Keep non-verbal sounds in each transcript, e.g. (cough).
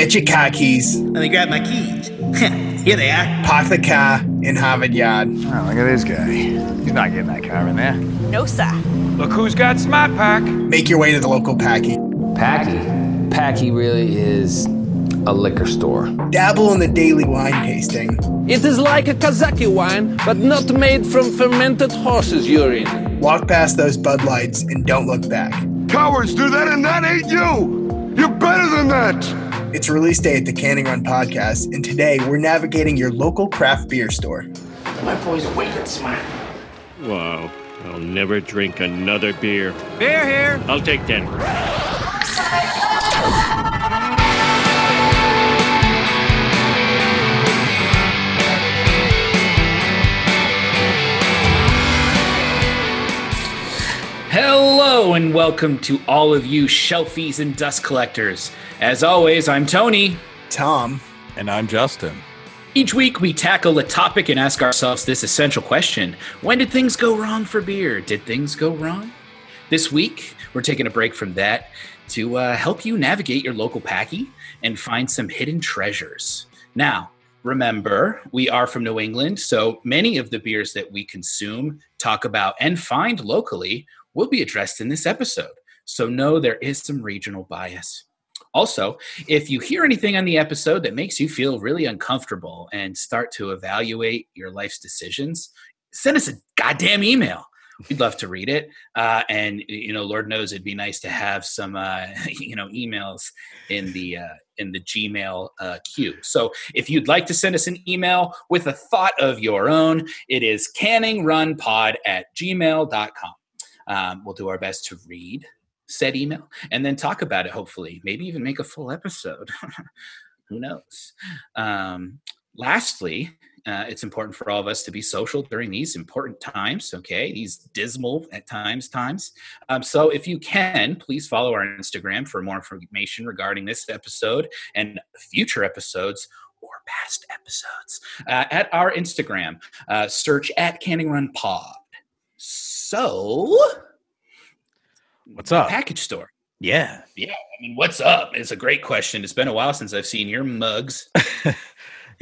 Get your car keys, Let me grab my keys. Here they are. park the car in Harvard Yard. Oh, look at this guy. He's not getting that car in there. No, sir. Look who's got Smart Pack. Make your way to the local Packy. Packy. Packy really is a liquor store. Dabble in the daily wine tasting. It is like a Kazaki wine, but not made from fermented horse's urine. Walk past those Bud Lights and don't look back. Cowards do that, and that ain't you! You're better than that! It's release day at the Canning Run podcast, and today we're navigating your local craft beer store. My boy's wicked smart. Wow. I'll never drink another beer. Beer here. I'll take 10. Hello and welcome to all of you shelfies and dust collectors. As always, I'm Tony. Tom, And I'm Justin. Each week we tackle a topic and ask ourselves this essential question When did things go wrong for beer? Did things go wrong? This week, we're taking a break from that to uh, help you navigate your local packy and find some hidden treasures. Now, remember, we are from New England, so many of the beers that we consume, talk about, and find locally will be addressed in this episode. So, know there is some regional bias. Also, if you hear anything on the episode that makes you feel really uncomfortable and start to evaluate your life's decisions, send us a goddamn email. We'd love to read it. Uh, and you know, Lord knows it'd be nice to have some uh, (laughs) you know emails in the uh, in the Gmail uh, queue. So if you'd like to send us an email with a thought of your own, it is canningrunpod at gmail.com. Um, we'll do our best to read said email and then talk about it hopefully. Maybe even make a full episode. (laughs) Who knows? Um, lastly uh, it's important for all of us to be social during these important times okay? These dismal at times times. Um, so if you can please follow our instagram for more information regarding this episode and future episodes or past episodes. Uh, at our instagram uh, search at canning run pod so What's up? package store Yeah. yeah, I mean, what's up? It's a great question. It's been a while since I've seen your mugs. (laughs)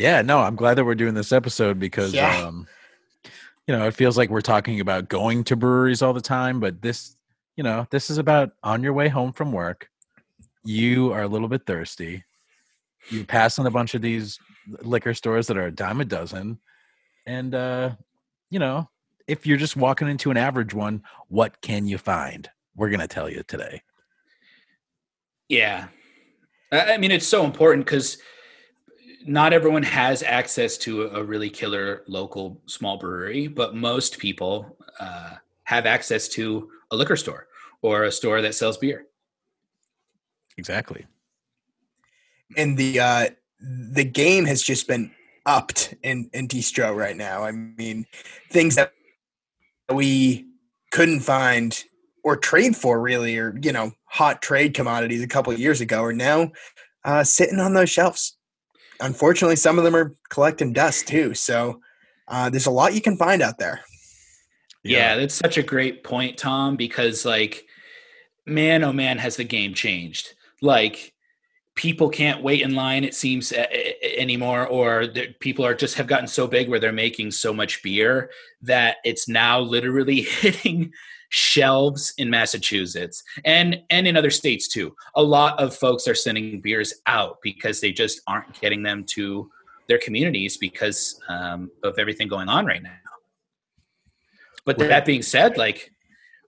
Yeah, no, I'm glad that we're doing this episode because Yeah. um you know, it feels like we're talking about going to breweries all the time, but this, you know, this is about on your way home from work. You are a little bit thirsty. You pass on a bunch of these liquor stores that are a dime a dozen. And uh, you know, if you're just walking into an average one, what can you find? We're gonna tell you today. Yeah. I I mean, it's so important because not everyone has access to a, a really killer local small brewery, but most people uh, have access to a liquor store or a store that sells beer. Exactly. and the uh, the game has just been upped in in distro right now. I mean, things that we couldn't find or trade for really, or you know, hot trade commodities a couple of years ago are now uh, sitting on those shelves. Unfortunately, some of them are collecting dust too. So uh, there's a lot you can find out there. Yeah, that's such a great point, Tom, because like, man, oh man, has the game changed. Like, people can't wait in line, it seems, a- a- anymore, or the- people are just have gotten so big where they're making so much beer that it's now literally (laughs) hitting shelves in Massachusetts and and in other states too. A lot of folks are sending beers out because they just aren't getting them to their communities because um, of everything going on right now. But that being said, like,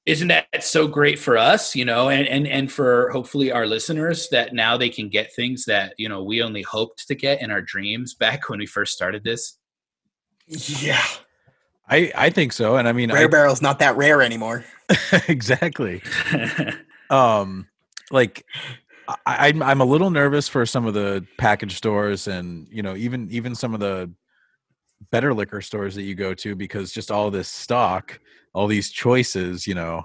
isn't that so great for us, you know, and, and and for hopefully our listeners that now they can get things that you know we only hoped to get in our dreams back (laughs) when we first started this. Yeah, I I think so. And I mean rare I, barrel's not that rare anymore. (laughs) exactly. (laughs) um like I, I'm I'm a little nervous for some of the package stores and you know even even some of the better liquor stores that you go to because just all this stock, all these choices, you know,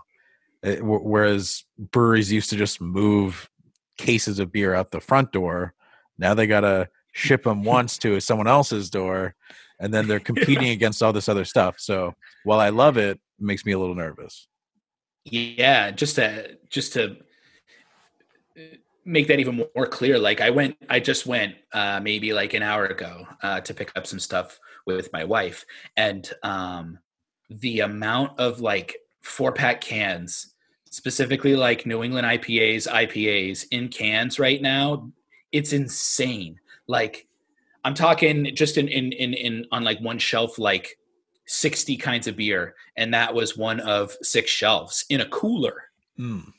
eh, wh- whereas breweries used to just move cases of beer out the front door, now they gotta ship them once to someone else's door, and then they're (laughs) competing against all this other stuff. So while I love it, it makes me a little nervous. yeah just to just to make that even more clear, like I went, I just went uh, maybe like an hour ago uh, to pick up some stuff with my wife, and um, the amount of like four pack cans, specifically like New England IPAs, IPAs in cans right now, it's insane. Like I'm talking just in in in, in on like one shelf, like 60 kinds of beer, and that was one of six shelves in a cooler. Mm.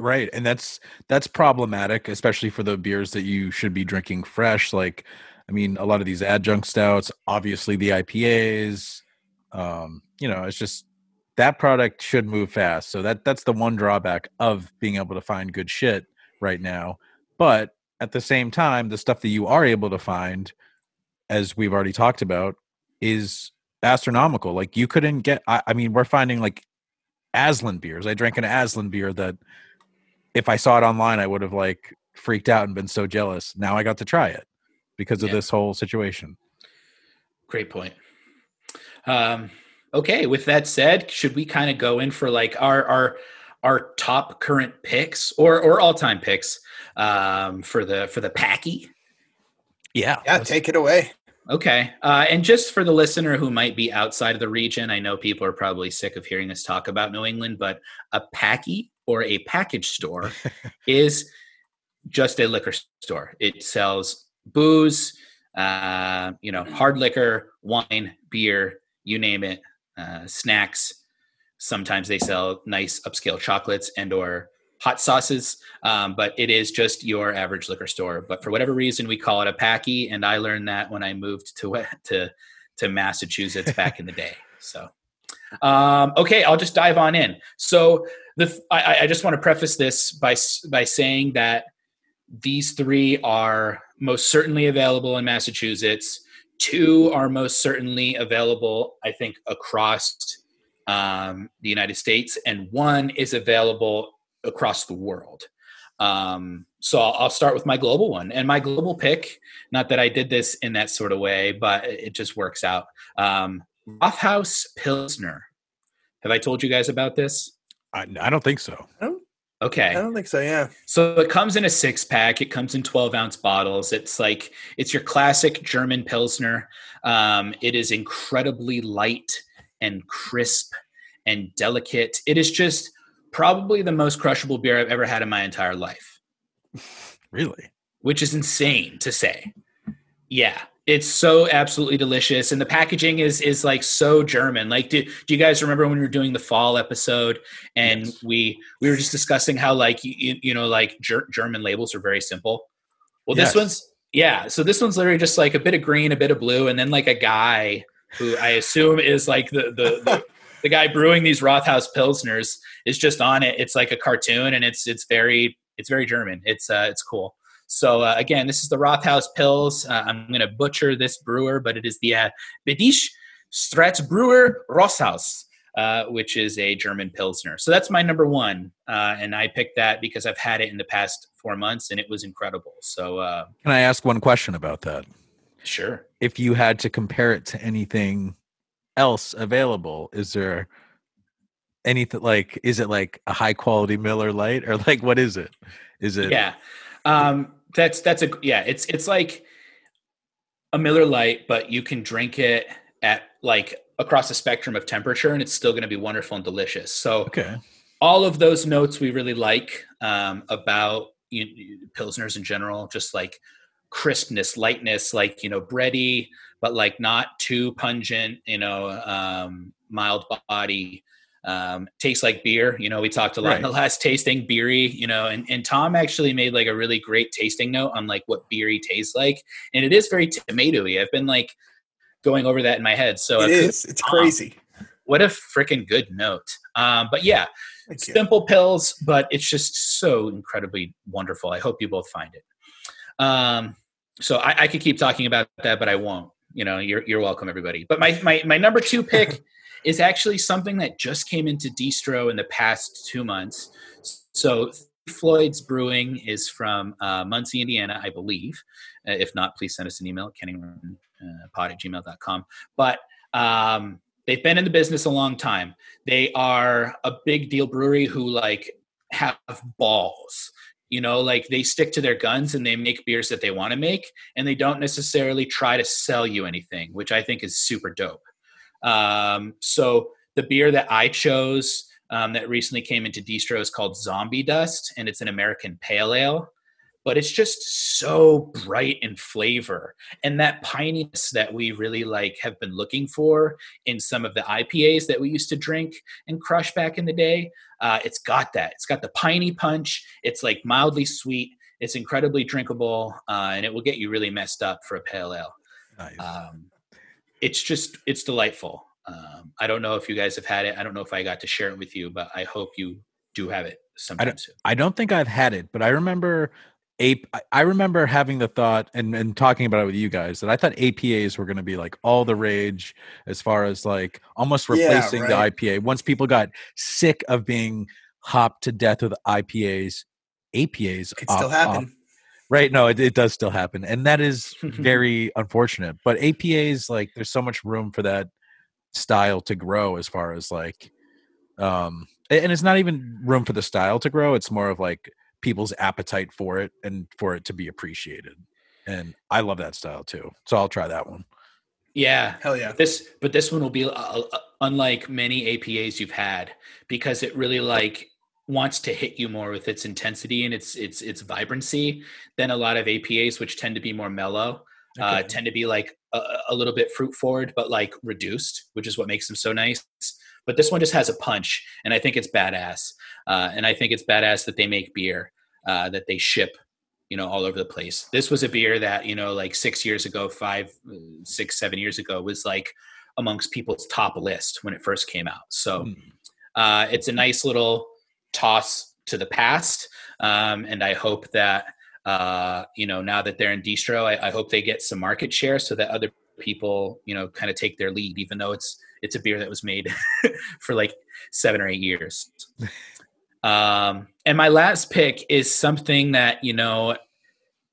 Right, and that's that's problematic, especially for the beers that you should be drinking fresh. Like, I mean, a lot of these adjunct stouts, obviously the IPAs. Um, you know, it's just that product should move fast. So that that's the one drawback of being able to find good shit right now. But at the same time, the stuff that you are able to find, as we've already talked about, is astronomical. Like you couldn't get. I, I mean, we're finding like Aslan beers. I drank an Aslan beer that if I saw it online, I would have like freaked out and been so jealous. Now I got to try it because of Yeah. this whole situation. Great point. Um, okay, with that said, should we kind of go in for like our our our top current picks or or all time picks um, for the for the packy? Yeah. Yeah, take it away. Okay. Uh, and just for the listener who might be outside of the region, I know people are probably sick of hearing us talk about New England, but a packy or a package store (laughs) is just a liquor store. It sells booze, uh, you know, hard liquor, wine, beer, you name it, uh, snacks. Sometimes they sell nice upscale chocolates and or hot sauces, um, but it is just your average liquor store. But for whatever reason, we call it a packy, and I learned that when I moved to (laughs) to to Massachusetts back in the day. So, um, okay, I'll just dive on in. So the I, I just want to preface this by by saying that these three are most certainly available in Massachusetts. Two are most certainly available, I think, across um, the United States, and one is available across the world. Um, so I'll, I'll start with my global one, and my global pick. Not that I did this in that sort of way, but it it just works out. Um, Rothaus Pilsner. Have I told you guys about this? I, I don't think so. Okay. I don't think so. Yeah. So it comes in a six pack. It comes in 12 ounce bottles. It's like, it's your classic German Pilsner. Um, it is incredibly light and crisp and delicate. It is just probably the most crushable beer I've ever had in my entire life, (laughs) Really? which is insane to say. Yeah. It's so absolutely delicious, and the packaging is is like so German. Like, do, do you guys remember when we were doing the fall episode, and we we were just discussing how like you, you know like ger- German labels are very simple. Well, this Yes. one's yeah. So this one's literally just like a bit of green, a bit of blue, and then like a guy who I assume is like the the the, (laughs) the guy brewing these Rothaus Pilsners is just on it. It's like a cartoon, and it's it's very it's very German. It's uh it's cool. So uh, again, this is the Rothaus Pils. Uh, I'm going to butcher this brewer, but it is the uh, Bedisch Stratzbrewer Rosshaus, uh, which is a German Pilsner. So that's my number one, uh, and I picked that because I've had it in the past four months, and it was incredible. So uh, Can I ask one question about that? sure. If you had to compare it to anything else available, is there anything like is it like a high quality Miller Lite or like what is it? Is it Yeah, um, that's that's a yeah. It's it's like a Miller Lite, but you can drink it at like across the spectrum of temperature, and it's still going to be wonderful and delicious. So okay? all of those notes we really like um, about you, you- pilsners in general, just like crispness, lightness, like you know, bready, but like not too pungent. You know, um, mild body. Um, tastes like beer. You know, we talked a lot in the last tasting beery. You know, and and Tom actually made like a really great tasting note on like what beery tastes like, and it is very tomatoey. I've been like going over that in my head. So It uh. It's Tom. crazy. What a freaking good note. Um, but yeah, Thank you. simple pills, but it's just so incredibly wonderful. I hope you both find it. Um, so I, I could keep talking about that, but I won't. You know, you're you're welcome, everybody. But my my my number two pick (laughs) is actually something that just came into distro in the past two months. So Floyd's Brewing is from uh, Muncie, Indiana, I believe. Uh, if not, please send us an email at kenningpod at gmail.com. But um, they've been in the business a long time. They are a big deal brewery who like have balls You know, like they stick to their guns and they make beers that they want to make, and they don't necessarily try to sell you anything, which I think is super dope. Um, so the beer that I chose um, that recently came into distro is called Zombie Dust, and it's an American Pale Ale. But it's just so bright in flavor, and that pininess that we really like have been looking for in some of the IPAs that we used to drink and crush back in the day. Uh, it's got that. It's got the piney punch. It's like mildly sweet. It's incredibly drinkable, uh, and it will get you really messed up for a pale ale. Nice. Um, it's just it's delightful. Um, I don't know if you guys have had it. I don't know if I got to share it with you, but I hope you do have it I don't, soon. I don't think I've had it, but I remember ape. I- I remember having the thought and, and talking about it with you guys that I thought APAs were going to be like all the rage as far as like almost Yeah, replacing right. the IPA. Once people got sick of being hopped to death with IPAs, APAs Could op- still op- happen. Right. No, it, it does still happen. And that is (laughs) very unfortunate. But APAs, like, there's so much room for that style to grow as far as like, um, and it's not even room for the style to grow. It's more of like people's appetite for it and for it to be appreciated. And I love that style too. So I'll try that one. Yeah, Hell yeah. this but this one will be uh, uh, unlike many APAs you've had because it really like wants to hit you more with its intensity and its its its vibrancy than a lot of APAs which tend to be more mellow. Uh, tend to be like a, a little bit fruit forward, but like reduced, which is what makes them so nice. But this one just has a punch, and I think it's badass. Uh, and I think it's badass that they make beer uh, that they ship, you know, all over the place. This was a beer that you know, like six years ago, five, uh, six, seven years ago, was like amongst people's top list when it first came out. So Mm. uh, it's a nice little toss to the past, um, and I hope that uh, you know now that they're in distro, I, I hope they get some market share so that other people, you know, kind of take their lead, even though it's it's a beer that was made (laughs) for like seven or eight years. Um, and my last pick is something that you know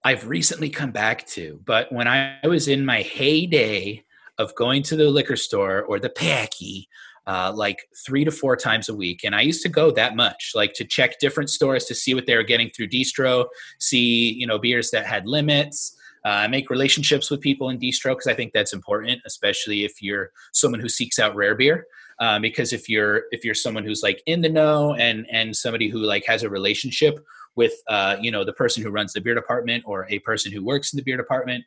I've recently come back to, but when I was in my heyday of going to the liquor store or the packy, uh, like three to four times a week, and I used to go that much, like to check different stores to see what they were getting through distro, see you know beers that had limits. Uh, make relationships with people in distro because I think that's important, especially if you're someone who seeks out rare beer um, because if you're if you're someone who's like in the know and and somebody who like has a relationship with uh, you know the person who runs the beer department or a person who works in the beer department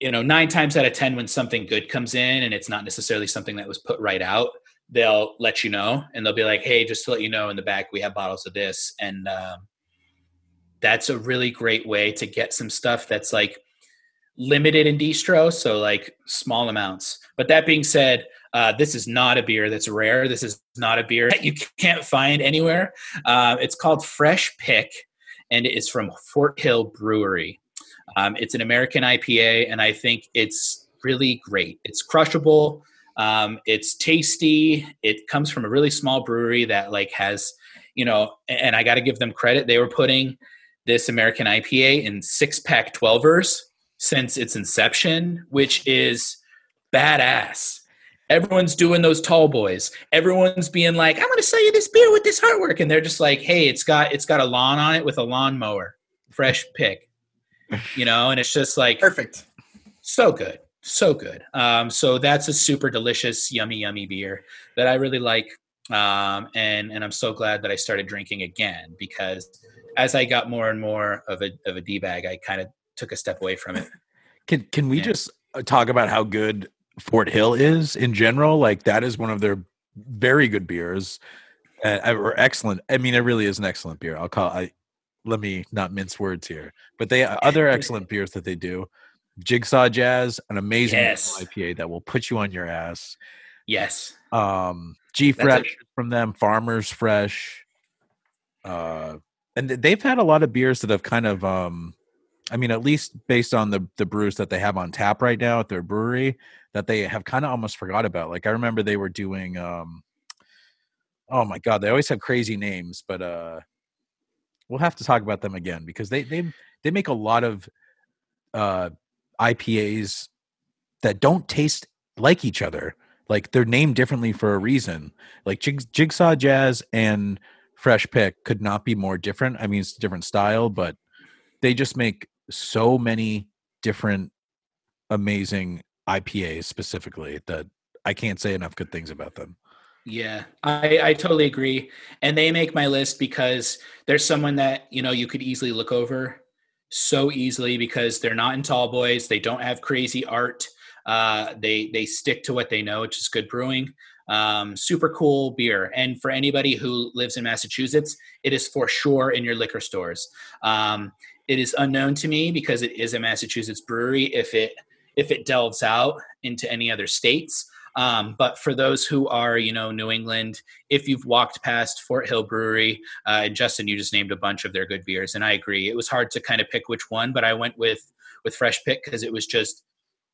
you know nine times out of ten when something good comes in and it's not necessarily something that was put right out they'll let you know and they'll be like hey just to let you know in the back we have bottles of this. And um, that's a really great way to get some stuff that's like limited in distro so like small amounts. But that being said uh, this is not a beer that's rare. This is not a beer that you can't find anywhere. Uh, it's called fresh pick and it is from fort hill brewery um, it's an american ipa and i think it's really great. It's crushable. Um, it's tasty. It comes from a really small brewery that like has you know and i got to give them credit. They were putting this american ipa in six pack 12ers since its inception, which is badass. Everyone's doing those tall boys. Everyone's being like, "I'm going to sell you this beer with this artwork," and they're just like, "Hey, it's got it's got a lawn on it with a lawnmower, fresh pick," (laughs) you know, and it's just like Perfect. so good, so good. Um, so that's a super delicious, yummy, yummy beer that I really like, um, and and I'm so glad that I started drinking again because as I got more and more of a of a d bag, I kind of took a step away from it. (laughs) Can can we just uh, talk about how good Fort Hill is in general? Like that is one of their very good beers, uh, or excellent. I mean, it really is an excellent beer. I'll call. I let me not mince words here, but they other excellent beers that they do. Jigsaw Jazz, an amazing Yes. IPA that will put you on your ass. Yes, Um, G That's a- Fresh from them, Farmers Fresh. Uh, and they've had a lot of beers that have kind of um I mean, at least based on the the brews that they have on tap right now at their brewery, that they have kind of almost forgot about. Like I remember they were doing um oh my god, they always have crazy names, but uh we'll have to talk about them again because they they they make a lot of uh IPAs that don't taste like each other. Like they're named differently for a reason. Like Jig- Jigsaw Jazz and fresh pick could not be more different. I mean, it's a different style, but they just make so many different amazing IPAs specifically that I can't say enough good things about them. Yeah, I, I totally agree. And they make my list because there's someone that, you know, you could easily look over so easily because they're not in tall boys. They don't have crazy art. Uh, they they stick to what they know, which is good brewing. Um, super cool beer. And for anybody who lives in Massachusetts, it is for sure in your liquor stores. Um, it is unknown to me because it is a Massachusetts brewery. If it if it delves out into any other states, um, but for those who are, you know, New England, if you've walked past Fort Hill Brewery, uh, Justin, you just named a bunch of their good beers, and I agree. It was hard to kind of pick which one, but I went with with Fresh Pick because it was just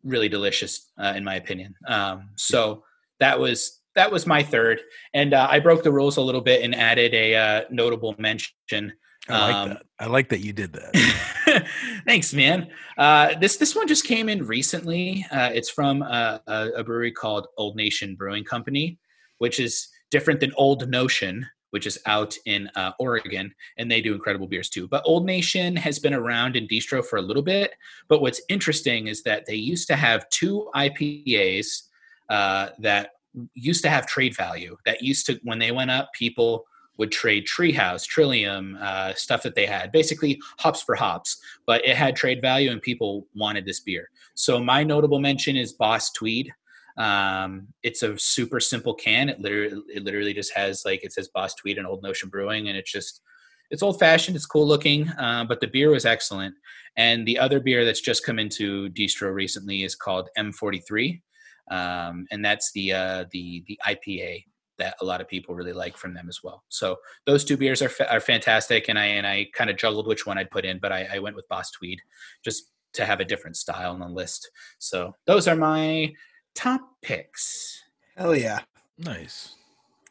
really delicious, uh, in my opinion. Um, so that was that was my third, and uh, I broke the rules a little bit and added a uh, notable mention. I like Um, that. I like that you did that. (laughs) Thanks, man. Uh, this this one just came in recently. Uh, it's from a, a, a brewery called Old Nation Brewing Company, which is different than Old Notion, which is out in uh, Oregon, and they do incredible beers too. But Old Nation has been around in distro for a little bit. But what's interesting is that they used to have two IPAs uh, that used to have trade value. That used to when they went up, people would trade Treehouse, Trillium, uh, stuff that they had, basically hops for hops, but it had trade value and people wanted this beer. So my notable mention is Boss Tweed. Um, it's a super simple can. It literally, it literally just has like it says Boss Tweed and Old Nation Brewing, and it's just it's old fashioned. It's cool looking, uh, but the beer was excellent. And the other beer that's just come into distro recently is called M43, um, and that's the uh, the the IPA that a lot of people really like from them as well. So those two beers are fa- are fantastic, and I and I kind of juggled which one I'd put in, but I, I went with Boss Tweed just to have a different style on the list. So those are my top picks. Hell yeah. nice.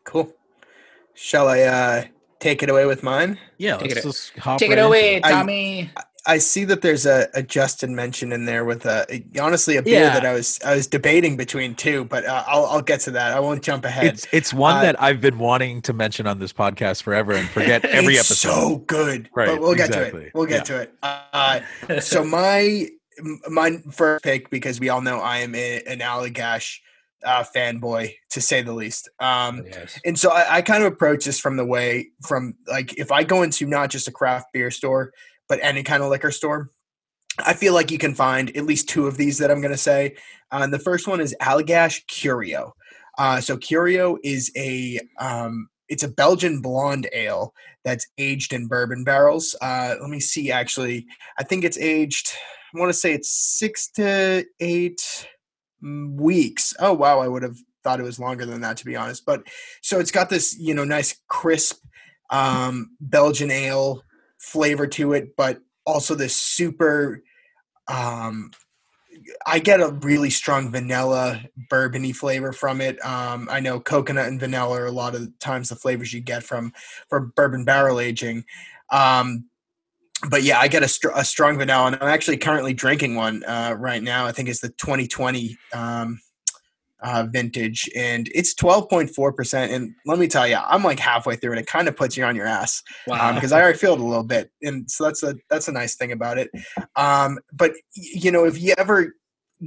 Cool. Shall I uh, take it away with mine? Yeah, Take let's it- just hop Take right it away, I- Tommy. I see that there's a, a Justin mention in there with a honestly a beer Yeah. that I was I was debating between two, but uh, I'll I'll get to that. I won't jump ahead. It's it's one Uh, that I've been wanting to mention on this podcast forever and forget (laughs) every It's episode. so good. Right, but we'll get to it. We'll get to it. Uh, so (laughs) my my first pick because we all know I am a, an Allagash uh, fanboy to say the least. Um, yes. and so I, I kind of approach this from the way from like if I go into not just a craft beer store but any kind of liquor store. I feel like you can find at least two of these that I'm going to say. Uh, and the first one is Allagash Curio. Uh, so Curio is a um, it's a Belgian blonde ale that's aged in bourbon barrels. Uh, let me see. Actually, I think it's aged. I want to say it's six to eight mm, weeks. Oh wow, I would have thought it was longer than that to be honest. But so it's got this you know nice crisp um, Belgian ale flavor to it, but also this super. Um, I get a really strong vanilla bourbony flavor from it. Um, I know coconut and vanilla are a lot of times the flavors you get from from bourbon barrel aging. Um, but yeah, I get a, str- a strong vanilla, and I'm actually currently drinking one uh, right now. I think it's the 2020 um, uh, vintage, and it's 12.4 percent. And let me tell you, I'm like halfway through, and it kind of puts you on your ass Wow. because I already feel it a little bit, and so that's a that's a nice thing about it. Um, but you know, if you ever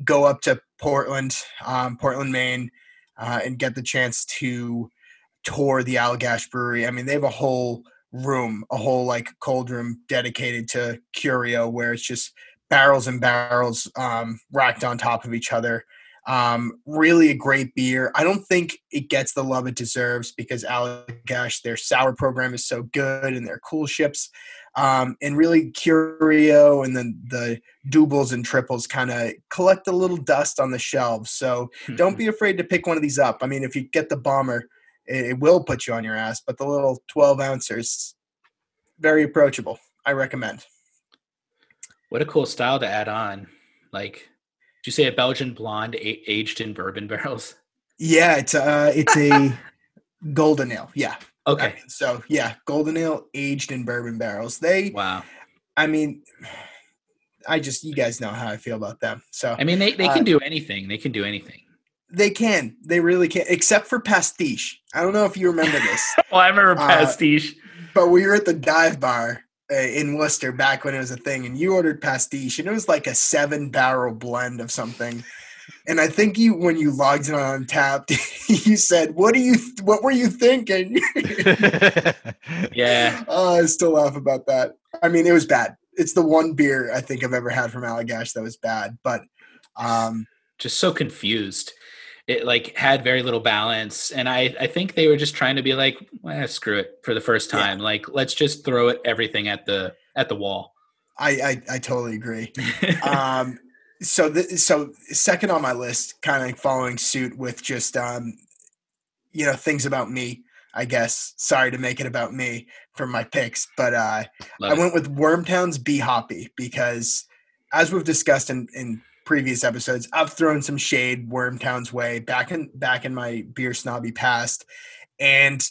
go up to Portland, um, Portland, Maine, uh, and get the chance to tour the Allagash Brewery, I mean, they have a whole room, a whole like cold room dedicated to Curio, where it's just barrels and barrels um, racked on top of each other. Um, really a great beer. I don't think it gets the love it deserves because Allagash, their sour program is so good and their coolships. Um, and really Curio and then the doubles and triples kind of collect a little dust on the shelves. So don't be afraid to pick one of these up. I mean, if you get the bomber, it, it will put you on your ass, but the little 12 ounces, very approachable. I recommend. What a cool style to add on. Like, you say a Belgian blonde a- aged in bourbon barrels? Yeah, it's uh it's a golden ale. Yeah. Okay. I mean, so yeah, golden ale aged in bourbon barrels. They Wow. I mean I just you guys know how I feel about them. So I mean, they, they Uh, can do anything. They can do anything. they can. They really can except for pastiche. I don't know if you remember this. (laughs) Well, I remember Uh, pastiche. but we were at the dive bar uh, in Worcester back when it was a thing, and you ordered pastiche, and it was like a seven barrel blend of something. And I think you, when you logged it on Untappd, (laughs) you said, "What do you? What were you thinking?" (laughs) Yeah. oh, I still laugh about that. I mean, it was bad. It's the one beer I think I've ever had from Allagash that was bad, but um, just so confused. It like had very little balance, and I I think they were just trying to be like, eh, screw it for the first time. Like let's just throw it everything at the at the wall. I I, I totally agree. (laughs) um, so the, so second on my list, kind of following suit with just um, you know things about me. I guess. Sorry to make it about me for my picks, but uh, Love I it. went with Wormtown's Be Hoppy because, as we've discussed in, in previous episodes, I've thrown some shade Wormtown's way back in back in my beer snobby past, and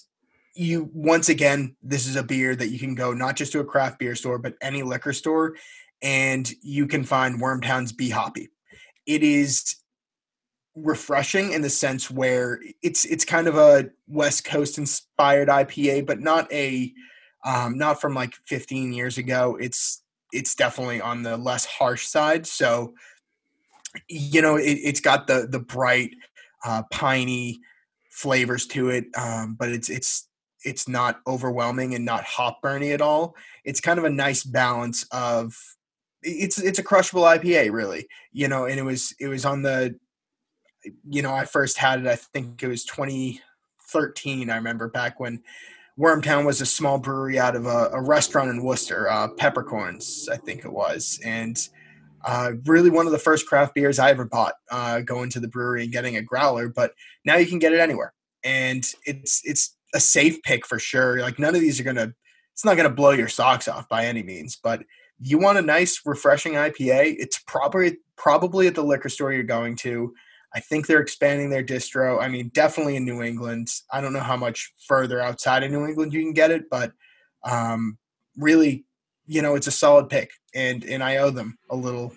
you once again, this is a beer that you can go not just to a craft beer store, but any liquor store, and you can find Wormtown's Be Hoppy. It is refreshing in the sense where it's it's kind of a West Coast inspired IPA, but not a um, not from like 15 years ago. It's it's definitely on the less harsh side. So you know, it, it's got the the bright uh, piney flavors to it, um, but it's it's it's not overwhelming and not hop burny at all. It's kind of a nice balance of it's it's a crushable IPA really, you know, and it was it was on the you know, I first had it I think it was 2013 I remember back when Wormtown was a small brewery out of a, a restaurant in Worcester, uh, Peppercorns, I think it was, and uh, really one of the first craft beers I ever bought. Uh, going to the brewery and getting a growler, but now you can get it anywhere, and it's it's a safe pick for sure. Like none of these are gonna, it's not gonna blow your socks off by any means, but you want a nice, refreshing IPA. It's probably probably at the liquor store you're going to. I think they're expanding their distro. I mean, definitely in New England. I don't know how much further outside of New England you can get it, but um, really, you know, it's a solid pick, and and I owe them a little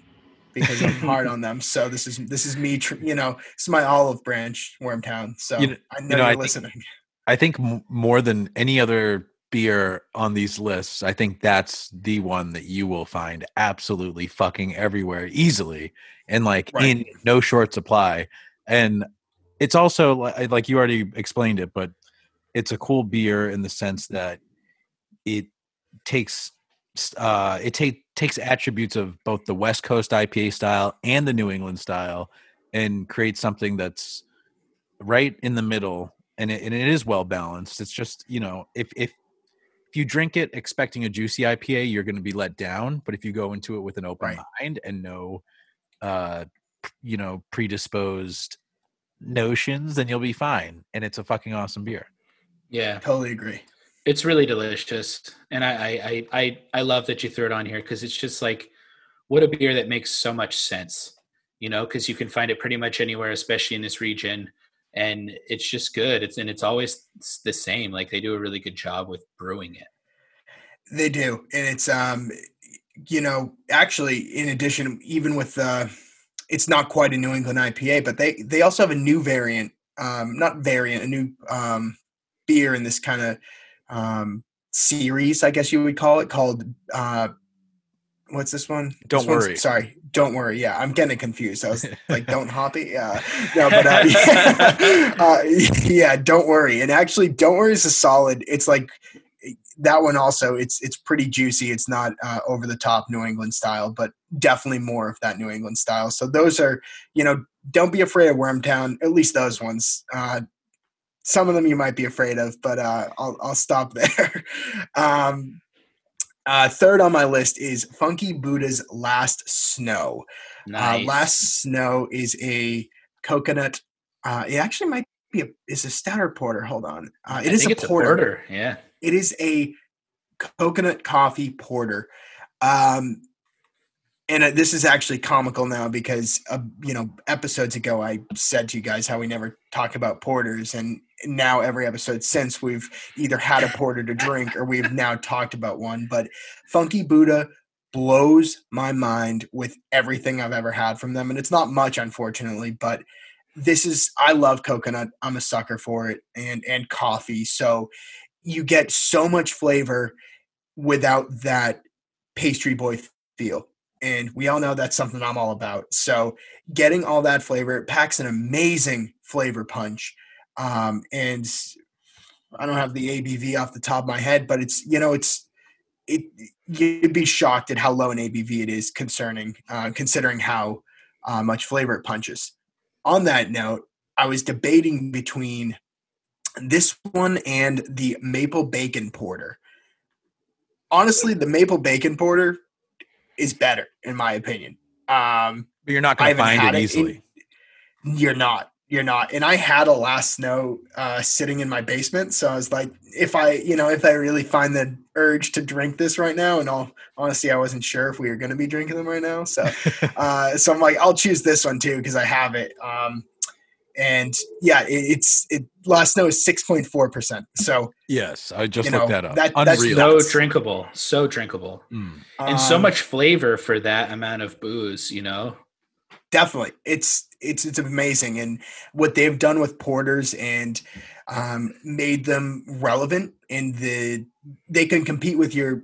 because I'm (laughs) hard on them. So this is this is me, tr- you know, is my olive branch, Wormtown. So You kn- I know you know, you're I think- listening. I think more than any other beer on these lists, I think that's the one that you will find absolutely fucking everywhere easily and like Right. in no short supply. And it's also li- like you already explained it, but it's a cool beer in the sense that it takes uh it take takes attributes of both the West Coast IPA style and the New England style and creates something that's right in the middle and it, and it is well balanced it's just you know if if if you drink it expecting a juicy ipa you're going to be let down but if you go into it with an open Right. mind and no uh you know predisposed notions then you'll be fine and it's a fucking awesome beer Yeah. Totally agree. It's really delicious, and I I I I, love that you threw it on here because it's just like what a beer that makes so much sense, you know, because you can find it pretty much anywhere, especially in this region, and it's just good. It's and it's always the same. Like they do a really good job with brewing it. They do, and it's um, you know, actually, in addition, even with uh, it's not quite a New England IPA, but they they also have a new variant, um, not variant, a new um, beer in this kind of um series, I guess you would call it, called uh, what's this one? Don't This worry. Sorry, don't worry. Yeah, I'm getting confused. I was (laughs) like, don't hoppy. Yeah, no, but uh, yeah, (laughs) uh, (laughs) yeah, don't worry. And actually, don't worry is a solid. It's like that one also. It's it's pretty juicy. It's not uh, over the top New England style, but definitely more of that New England style. So those are, you know, don't be afraid of Wormtown. At least those ones. Uh, some of them you might be afraid of, but uh, I'll I'll stop (laughs) there. um, uh, third on my list is Funky Buddha's Last Snow. Nice. Uh, Last Snow is a coconut. Uh, it actually might be a is a stouter porter. Hold on, uh, it is a porter. a porter. Yeah. It is a coconut coffee porter. Um, and uh, this is actually comical now because uh, you know episodes ago I said to you guys how we never talk about porters, and now every episode since we've either had a porter to drink or we've now talked about one. But Funky Buddha blows my mind with everything I've ever had from them, and it's not much, unfortunately, but this is I love coconut. I'm a sucker for it, and and coffee. So you get so much flavor without that pastry boy feel. And we all know that's something I'm all about. So getting all that flavor, it packs an amazing flavor punch. Um, and I don't have the ABV off the top of my head, but it's you know it's it you'd be shocked at how low an ABV it is concerning uh, considering how uh, much flavor it punches. On that note, I was debating between this one and the maple bacon porter. Honestly, the maple bacon porter is better in my opinion. Um, But you're not going to find it it easily. in- you're not. You're not. And I had a last snow uh, sitting in my basement, so I was like, if I, you know, if I really find the urge to drink this right now, and all honestly, I wasn't sure if we were going to be drinking them right now, so (laughs) uh, so I'm like, I'll choose this one too because I have it. Um, and yeah, it, it's it. Last snow is six point four percent. So yes, I just you looked know, that up. that- that's So drinkable, so drinkable, Mm. and so um, much flavor for that amount of booze. You know, definitely it's it's it's amazing and what they've done with porters and um, made them relevant in the they can compete with your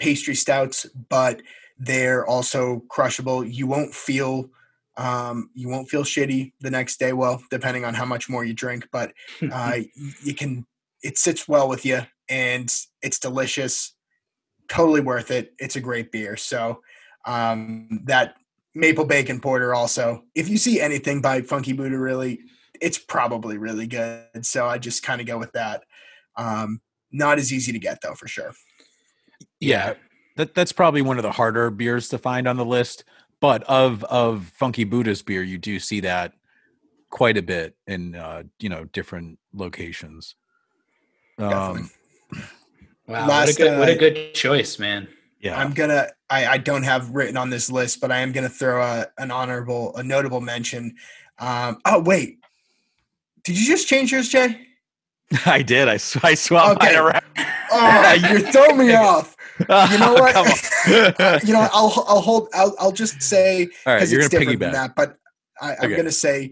pastry stouts but they're also crushable you won't feel um, you won't feel shitty the next day well depending on how much more you drink but uh, (laughs) you can it sits well with you and it's delicious totally worth it it's a great beer. So um, that maple bacon porter also if you see anything by funky buddha really it's probably really good so i just kind of go with that. Um not as easy to get though for sure. Yeah that that's probably one of the harder beers to find on the list but of of funky buddha's beer you do see that quite a bit in uh you know different locations. Definitely. um (clears throat) wow, Last, what a good, what a uh, good choice, man. yeah. I'm gonna I, I don't have written on this list but i am gonna throw a, an honorable a notable mention. Um oh wait. Did you just change yours jay? (laughs) I did. I, sw- I swapped Okay. mine around. Oh (laughs) you're throwing me (laughs) off you know (laughs) what (laughs) you know i'll i'll hold i'll, I'll just say because you're it's different than that. But I, I'm Okay. gonna say,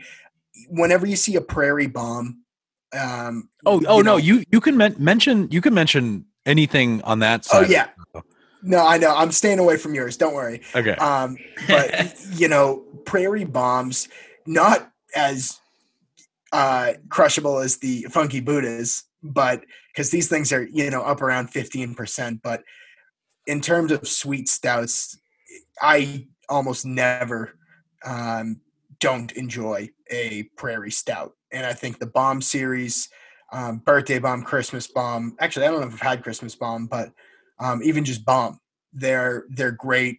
whenever you see a prairie bomb, um, oh oh you no you you can men- mention you can mention anything on that side. oh yeah, no, I know. I'm staying away from yours. Don't worry. okay Um, but (laughs) you know, prairie bombs, not as uh, crushable as the funky Buddhas, but because these things are you know up around 15 percent. But in terms of sweet stouts, I almost never um, don't enjoy a prairie stout, and I think the bomb series, um, birthday bomb, Christmas bomb. Actually, I don't know if I've had Christmas bomb, but um, even just bomb, they're they're great.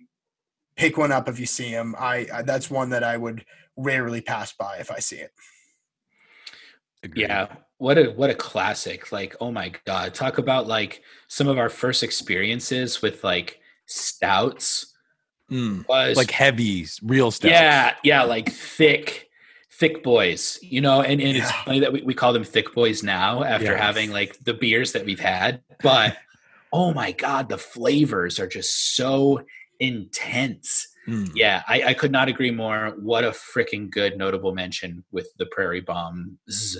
Pick one up if you see them. I, I that's one that I would rarely pass by if I see it. Agreed. Yeah, what a what a classic! Like, oh my god, talk about like some of our first experiences with like stouts Mm. was like heavy real stuff Yeah, yeah, like thick, thick boys, you know, and, and it's funny that we, we call them thick boys now after Yes. having like the beers that we've had. But (laughs) oh my God, the flavors are just so intense. Mm. Yeah, I, I could not agree more. What a freaking good notable mention with the prairie bombs.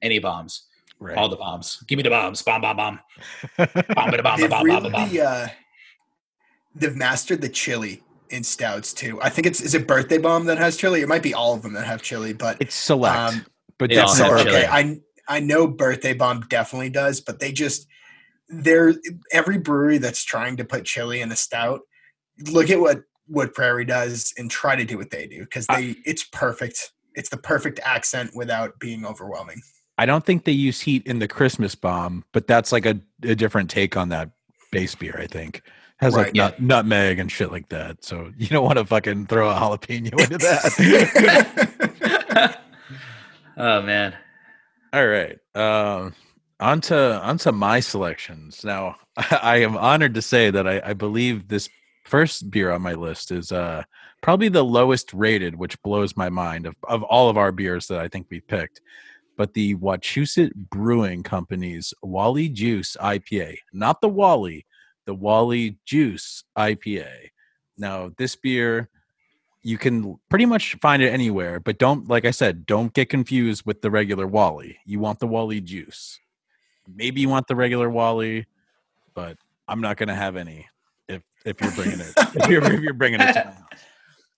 Any bombs, right all the bombs. Give me the bombs. Bomb, bomb, bomb. (laughs) Bomb, bomb, bomb, They've bomb, bomb, bomb. uh, they've mastered the chili in stouts too. I think it's is it birthday bomb that has chili. It might be all of them that have chili, but it's select um, but they all definitely have so chili. okay. I I know birthday bomb definitely does, but they just they're every brewery that's trying to put chili in a stout. Look at what what Prairie does and try to do what they do because they it's perfect. It's the perfect accent without being overwhelming. I don't think they use heat in the Christmas bomb, but that's like a, a different take on that base beer. I think has like Right. nut, nutmeg and shit like that. So (laughs) you don't want to fucking throw a jalapeno (laughs) into that. (laughs) oh man. All right, um, onto onto my selections. Now, I am honored to say that I, I believe this first beer on my list is uh, probably the lowest rated, which blows my mind of of all of our beers that I think we've picked. But the Wachusett Brewing Company's Wally Juice IPA, not the Wally, the Wally Juice IPA. Now, this beer, you can pretty much find it anywhere, but don't, like I said, don't get confused with the regular Wally. You want the Wally Juice. maybe you want the regular Wally, but I'm not going to have any if if you're bringing it (laughs) if you're if you're bringing it to my (laughs) house.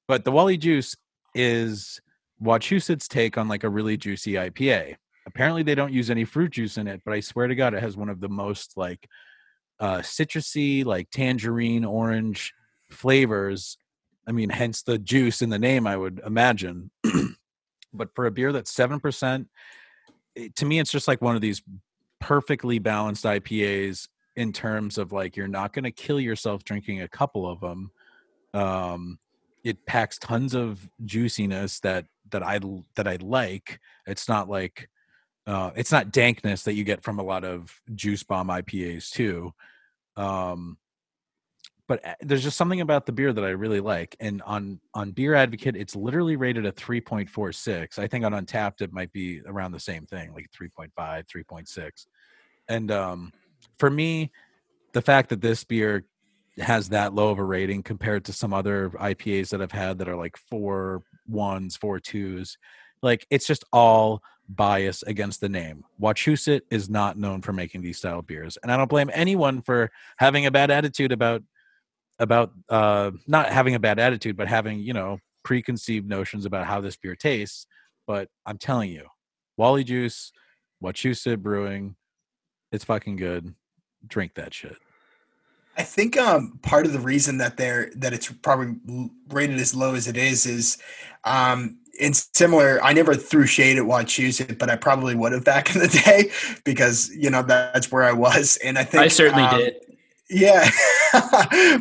But the Wally Juice is Wachusett's take on like a really juicy IPA. Apparently, they don't use any fruit juice in it, but I swear to God, it has one of the most like uh citrusy, like tangerine, orange flavors. I mean, hence the juice in the name, I would imagine. (clears throat) but for a beer that's seven percent, to me, it's just like one of these perfectly balanced IPAs in terms of like you're not going to kill yourself drinking a couple of them. Um, it packs tons of juiciness that that I that I like. It's not like uh, it's not dankness that you get from a lot of juice bomb IPAs too. Um, but uh, there's just something about the beer that I really like. And on on Beer Advocate, it's literally rated a 3.46. I think on Untappd it might be around the same thing, like 3.5, 3.6. And um, for me, the fact that this beer has that low of a rating compared to some other IPAs that I've had that are like four ones, four twos, like it's just all bias against the name. Wachusett is not known for making these style beers, and I don't blame anyone for having a bad attitude about about uh not having a bad attitude, but having you know preconceived notions about how this beer tastes. But I'm telling you, Wally Juice, Wachusett Brewing, it's fucking good. Drink that shit. I think um, part of the reason that they're that it's probably rated as low as it is is um, it's similar. I never threw shade at Wachusett, but I probably would have back (laughs) in the day because you know that's where I was, and I think I certainly um, did. Yeah, (laughs)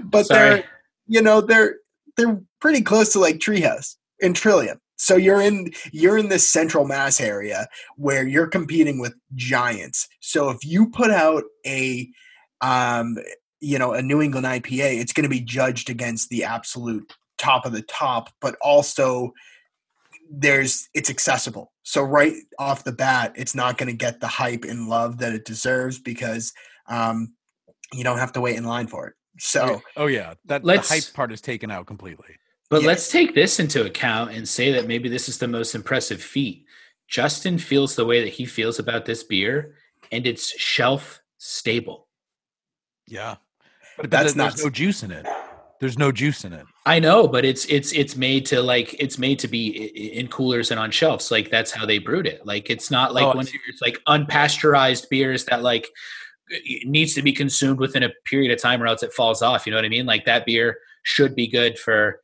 but Sorry. they're you know they're they're pretty close to like Treehouse and Trillium. So you're in you're in this central mass area where you're competing with giants. So if you put out a um you know a New England IPA, it's going to be judged against the absolute top of the top, but also there's it's accessible. So right off the bat, it's not going to get the hype and love that it deserves because um, you don't have to wait in line for it. So oh yeah, that the Let's- hype part is taken out completely. But Yes. let's take this into account and say that maybe this is the most impressive feat. Justin feels the way that he feels about this beer, and it's shelf stable. Yeah, but, but That's there- there's no juice in it. There's no juice in it. I know, but it's it's it's made to like it's made to be i- i- in coolers and on shelves. Like that's how they brewed it. Like it's not like Oh, I one of see. those like unpasteurized beers that like needs to be consumed within a period of time or else it falls off. You know what I mean? Like that beer should be good for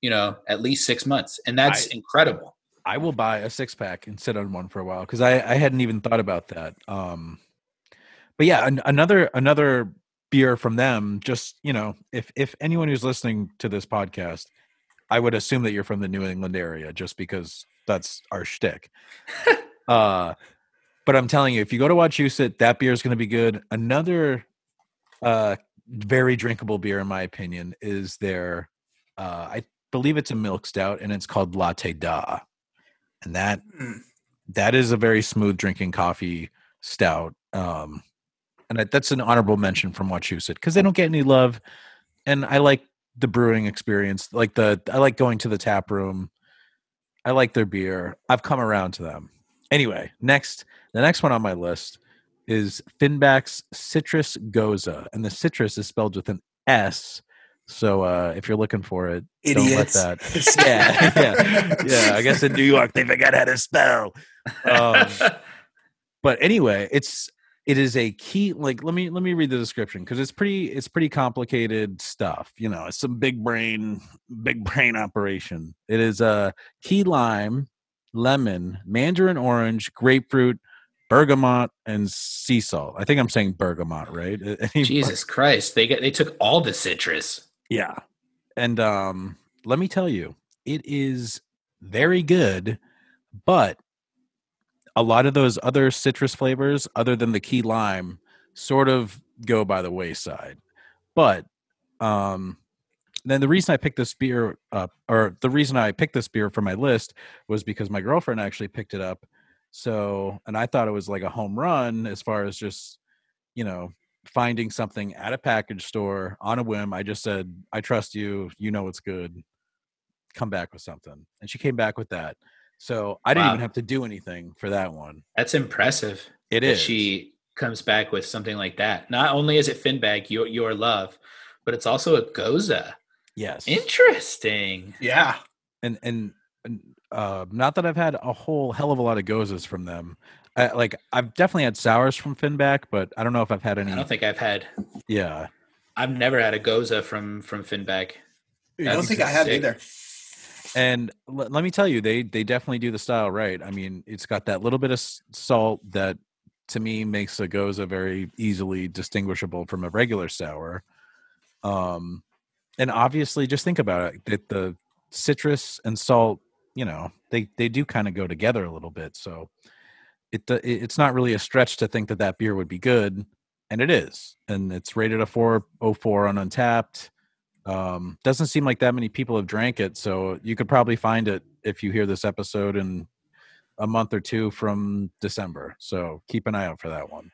you know at least six months, and that's I- incredible. I will buy a six pack and sit on one for a while because I, I hadn't even thought about that. Um, but yeah, an, another another beer from them. Just you know, if if anyone who's listening to this podcast, I would assume that you're from the New England area, just because that's our shtick. (laughs) uh, but I'm telling you, if you go to Wachusett, that beer is going to be good. Another uh, very drinkable beer, in my opinion, is their uh, I believe it's a milk stout, and it's called Latte Da. And that Mm. that is a very smooth drinking coffee stout um and that, that's an honorable mention from Wachusett because they don't get any love. And i like the brewing experience like the i like going to the tap room. I like their beer. I've come around to them. Anyway next the next one on my list is finback's citrus gose and the citrus is spelled with an s so uh if you're looking for it idiots. don't let that (laughs) yeah, yeah, yeah. I guess in New York they forgot how to spell. Um, but anyway, it's it is a key. Like, let me let me read the description because it's pretty it's pretty complicated stuff. You know, it's some big brain big brain operation. It is a key lime, lemon, mandarin orange, grapefruit, bergamot, and sea salt. I think I'm saying bergamot, right? (laughs) Any- Jesus Christ, they get they took all the citrus. Yeah. And um let me tell you, it is very good, but a lot of those other citrus flavors other than the key lime sort of go by the wayside. But um then the reason I picked this beer up or the reason I picked this beer for my list was because my girlfriend actually picked it up. So, and I thought it was like a home run as far as just, you know, finding something at a package store on a whim. I just said, I trust you. You know it's good. Come back with something. And she came back with that. So I didn't Wow. even have to do anything for that one. That's impressive. It that is. She comes back with something like that. Not only is it Finback, your your love, but it's also a Gose. Yes. Interesting. Yeah. and and, and uh, not that I've had a whole hell of a lot of goses from them. I, like I've definitely had sours from Finback, but I don't know if I've had any. I don't think I've had. yeah, I've never had a Gose from from Finback. I don't think I have sick. either. and l- let me tell you, they they definitely do the style right. I mean, it's got that little bit of salt that to me makes a gose very easily distinguishable from a regular sour. Um, and obviously, just think about it: that the citrus and salt, you know, they they do kind of go together a little bit. So it it- it's not really a stretch to think that that beer would be good, and it is. And it's rated a four oh four on Untappd. Um, doesn't seem like that many people have drank it, so you could probably find it if you hear this episode in a month or two from December. So keep an eye out for that one.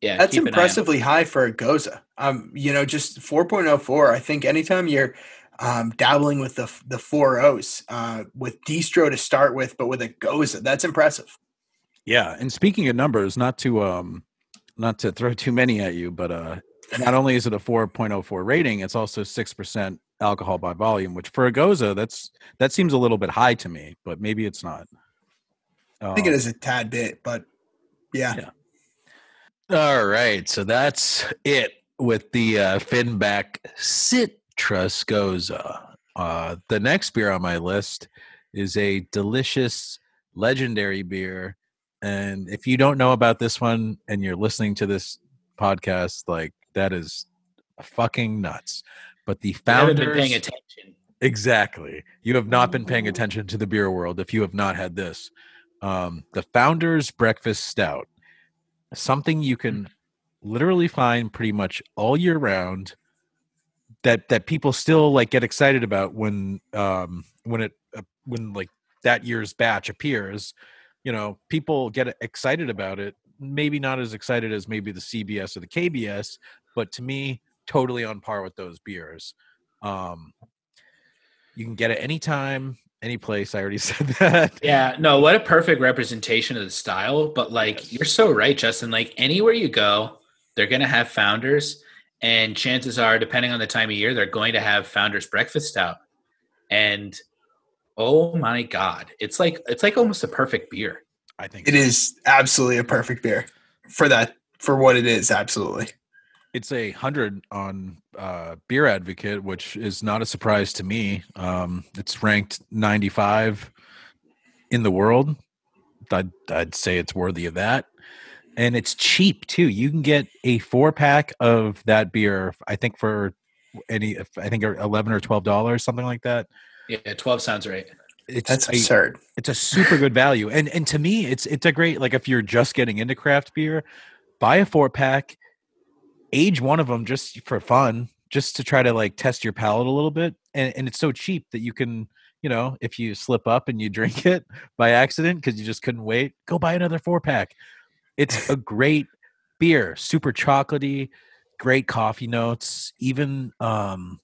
Yeah, That's keep an eye out. impressively high for a Gose. Um, you know, just 4.04. I think anytime you're um, dabbling with the the four O's uh, with distro to start with, but with a Gose, that's impressive. Yeah, and speaking of numbers, not to um not to throw (laughs) too many at you, but uh not only is it a 4.04 rating, it's also 6% alcohol by volume, which for a gose, that's that seems a little bit high to me, but maybe it's not. I think it Um, a tad bit, but yeah. Yeah. All right, so that's it with the uh, Finback Citrus Gose. Uh, the next beer on my list is a delicious, legendary beer. And if you don't know about this one and you're listening to this podcast, like that is fucking nuts. But the You haven't founders, been paying attention. Exactly. You have not been paying attention to the beer world if you have not had this. Um, the Founders Breakfast Stout. Something you can literally find pretty much all year round that that people still like get excited about when um when it uh, when like that year's batch appears you know people get excited about it maybe not as excited as maybe the cbs or the kbs but to me totally on par with those beers um you can get it anytime any place i already (laughs) said that Yeah, no, what a perfect representation of the style. But like, you're so right, Justin. Like, anywhere you go, they're going to have founders. And chances are, depending on the time of year, they're going to have founders breakfast out And oh my God, it's like, it's like almost a perfect beer. i think It so. is absolutely a perfect beer for that for what it is. Absolutely. it's a hundred on uh, Beer Advocate, which is not a surprise to me. Um, it's ranked 95 in the world. I'd, I'd say it's worthy of that, and it's cheap too. You can get a four pack of that beer. I think for any, I think eleven or twelve dollars, something like that. Yeah, 12 sounds right. It's That's a- absurd. it's a super good value and and to me it's it's a great like if you're just getting into craft beer buy a four pack age one of them just for fun just to try to like test your palate a little bit and, and it's so cheap that you can you know if you slip up and you (laughs) drink it by accident because you just couldn't wait go buy another four pack it's a (laughs) great beer super chocolatey great coffee notes even um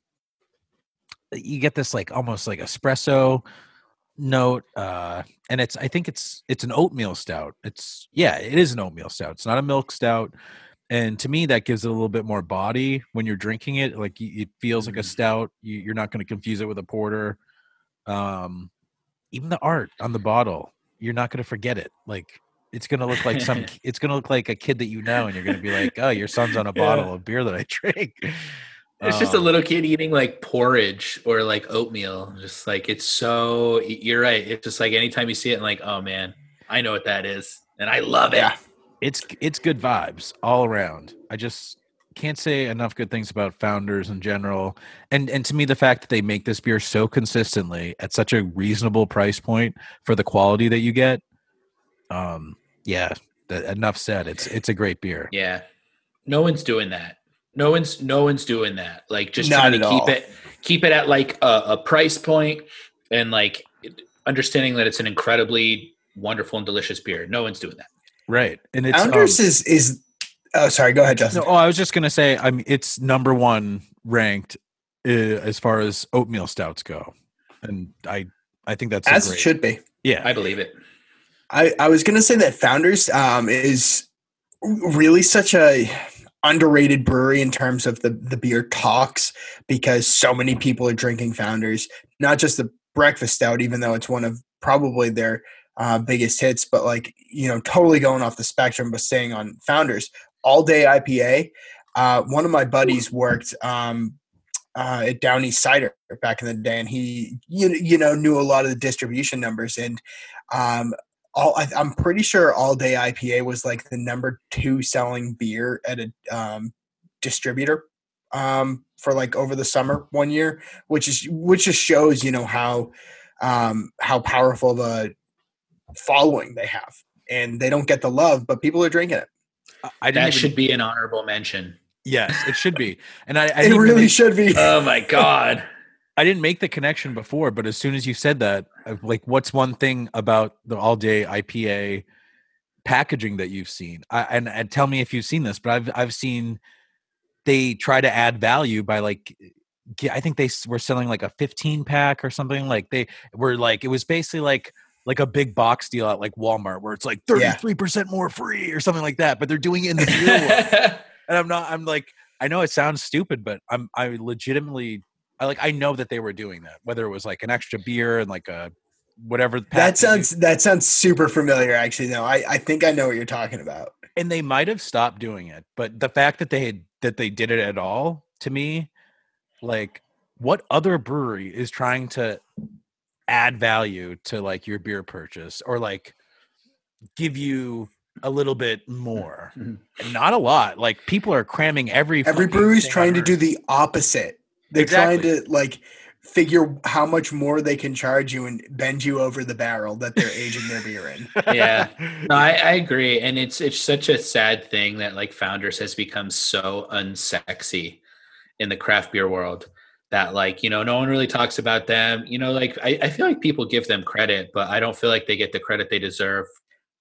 you get this like almost like espresso note uh and it's i think it's it's an oatmeal stout. It's yeah it is an oatmeal stout. It's not a milk stout and to me that gives it a little bit more body when you're drinking it. Like it feels like a stout. You, you're not going to confuse it with a porter. Um even the art on the bottle you're not going to forget it. Like it's going to look like some (laughs) it's going to look like a kid that you know and you're going to be like oh your son's on a Yeah. bottle of beer that i (laughs) drink It's just a Um, little kid eating like porridge or like oatmeal. Just like it's so. You're right. It's just like anytime you see it, and like, oh man, I know what that is, and I love it. Yeah. it's it's good vibes all around. I just can't say enough good things about founders in general. And and to me the fact that they make this beer so consistently at such a reasonable price point for the quality that you get um yeah, th- enough said. It's it's a great beer. Yeah. No one's doing that. No one's no one's doing that. Like just Not trying to keep all. it keep it at like a, a price point and like understanding that it's an incredibly wonderful and delicious beer. No one's doing that. Right. And it's um, Founders is is oh sorry, go ahead, Justin. No, oh, I was just gonna say, I mean, it's number one ranked uh, as far as oatmeal stouts go, and I, I think that's a As it should be. Yeah, I believe it. I, I was gonna say that Founders um, is really such a underrated brewery in terms of the the beer talks because so many people are drinking Founders, not just the breakfast stout, even though it's one of probably their uh, biggest hits, but like you know, totally going off the spectrum, but staying on Founders all day IPA. Uh, one of my buddies worked um, uh, at Downey Cider back in the day, and he you you know knew a lot of the distribution numbers, and um, all I, I'm pretty sure All Day IPA was like the number two selling beer at a um, distributor um, for like over the summer one year, which is which just shows you know how um, how powerful the following they have, and they don't get the love, but people are drinking it. I didn't That even- should be an honorable mention. Yes, it should be. And I, I It really make- should be. Oh my god. (laughs) I didn't make the connection before, but as soon as you said that, like, what's one thing about the all day IPA packaging that you've seen? I, and, and tell me if you've seen this, but I've I've seen they try to add value by like, I think they were selling like a 15 pack or something. Like they were like it was basically like like a big box deal at like Walmart where it's like Yeah. 33% more free or something like that, but they're doing it in the beer world (laughs) and I'm not. I'm like, I know it sounds stupid, but I'm. I legitimately, I like. I know that they were doing that. Whether it was like an extra beer and like a whatever. That sounds that sounds super familiar. Actually, no, I I think I know what you're talking about. And they might have stopped doing it, but the fact that they had that they did it at all to me, like, what other brewery is trying to add value to like your beer purchase or like give you a little bit more? Mhm. Not a lot. Like people are cramming every Every brewery's trying to do the opposite. They're Exactly. trying to like figure how much more they can charge you and bend you over the barrel that they're aging their beer in. Yeah. (laughs) No, I, I agree, and it's it's such a sad thing that like Founders has become so unsexy in the craft beer world that like you know no one really talks about them. You know, like I, I feel like people give them credit, but I don't feel like they get the credit they deserve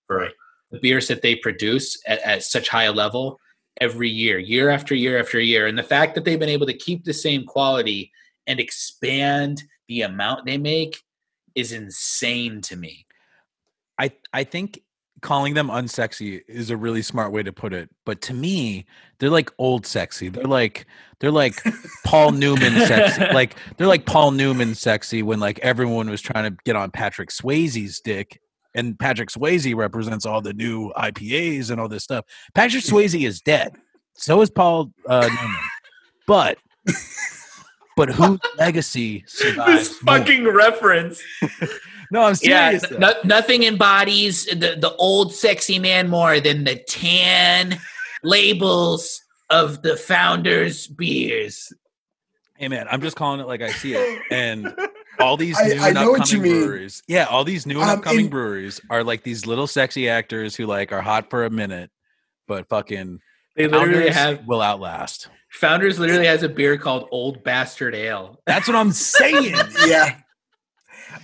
for the beers that they produce at, at such high a level every year, year after year after year, and the fact that they've been able to keep the same quality and expand the amount they make is insane to me. I I think calling them unsexy is a really smart way to put it. But to me, they're like old sexy. They're like they're like Paul Newman (laughs) sexy. Like they're like Paul Newman sexy when like everyone was trying to get on Patrick Swayze's dick. And Patrick Swayze represents all the new IPAs and all this stuff. Patrick Swayze is dead. So is Paul uh, (laughs) Newman. But but whose (laughs) legacy survives? more? reference. (laughs) No, I'm Yeah, serious. n- no- nothing embodies the, the old sexy man more than the tan labels of the founders' beers. Hey man, I'm just calling it like I see it. And all these new I and know what upcoming you mean. breweries. Yeah, all these new and Um, upcoming and- breweries are like these little sexy actors who like are hot for a minute, but fucking They literally have will outlast. founders. Literally has a beer called Old Bastard Ale. That's what I'm saying. (laughs) yeah.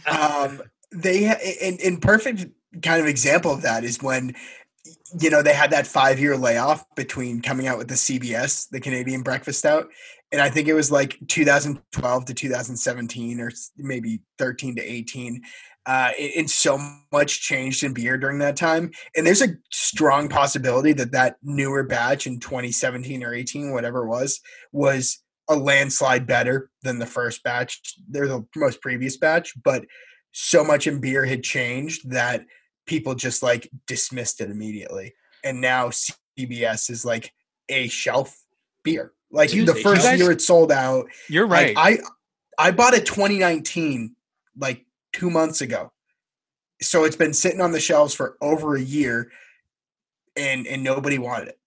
Um, they in in perfect kind of example of that is when you know they had that five year layoff between coming out with the CBS, the Canadian Breakfast Stout, and I think it was like 2012 to 2017 or maybe 13 to 18. Uh, and so much changed in beer during that time, and there's a strong possibility that that newer batch in 2017 or 18, whatever it was, was a landslide better than the first batch. They're the most previous batch, but so much in beer had changed that people just like dismissed it immediately. And now CBS is like a shelf beer. Like Excuse the first guys- year it sold out. You're like, right. I I bought it 2019, like two months ago. So it's been sitting on the shelves for over a year, and and nobody wanted it.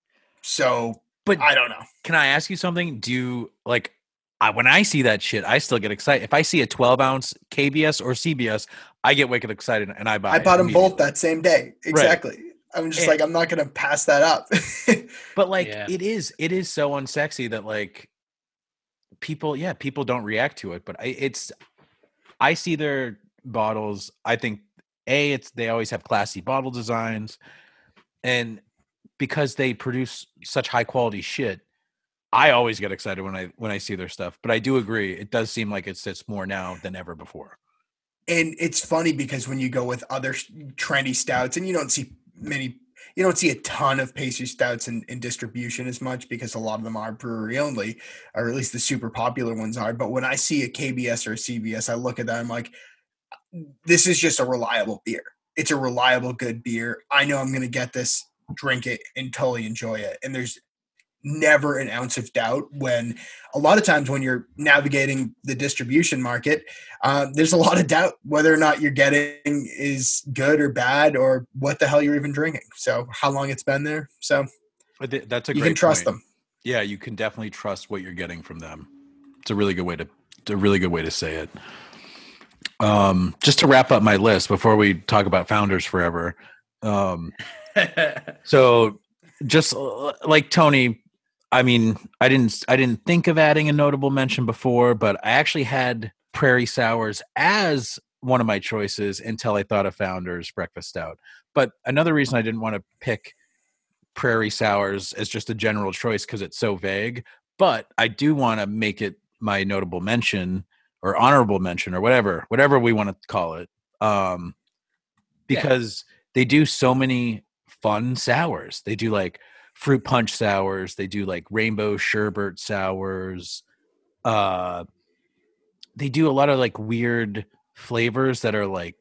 So but I don't know. can I ask you something? Do you like I, when I see that shit, I still get excited. If I see a 12 ounce KBS or CBS, I get wicked excited and I buy. I bought them both that same day. Exactly. I'm just And- like I'm not gonna pass that up. (laughs) But like Yeah. it is, it is so unsexy that like people, yeah, people don't react to it. But I, it's, I see their bottles. I think a, it's they always have classy bottle designs, and because they produce such high quality shit, I always get excited when I when I see their stuff. But I do agree, it does seem like it sits more now than ever before. and it's funny because when you go with other trendy stouts and you don't see many you don't see a ton of pastry stouts in, in distribution as much because a lot of them are brewery only, or at least the super popular ones are. But when I see a KBS or a CBS, I look at that. I'm like, this is just a reliable beer. It's a reliable, good beer. I know I'm going to get this, drink it, and totally enjoy it. And there's never an ounce of doubt when a lot of times when you're navigating the distribution market uh, there's a lot of doubt whether or not you're getting is good or bad or what the hell you're even drinking so how long it's been there so But th- that's a you great can trust point. them Yeah, you can definitely trust what you're getting from them. It's a really good way to it's a really good way to say it. Um, just to wrap up my list before we talk about founders forever. Um, (laughs) so just uh, like Tony, I mean, I didn't I didn't think of adding a notable mention before, but I actually had Prairie Sours as one of my choices until I thought of Founders Breakfast Stout. But another reason I didn't want to pick Prairie Sours as just a general choice because it's so vague. But I do want to make it my notable mention or honorable mention or whatever, whatever we want to call it. Um, Yeah. because they do so many fun sours. They do like fruit punch sours. They do like rainbow sherbet sours. Uh, they do a lot of like weird flavors that are like,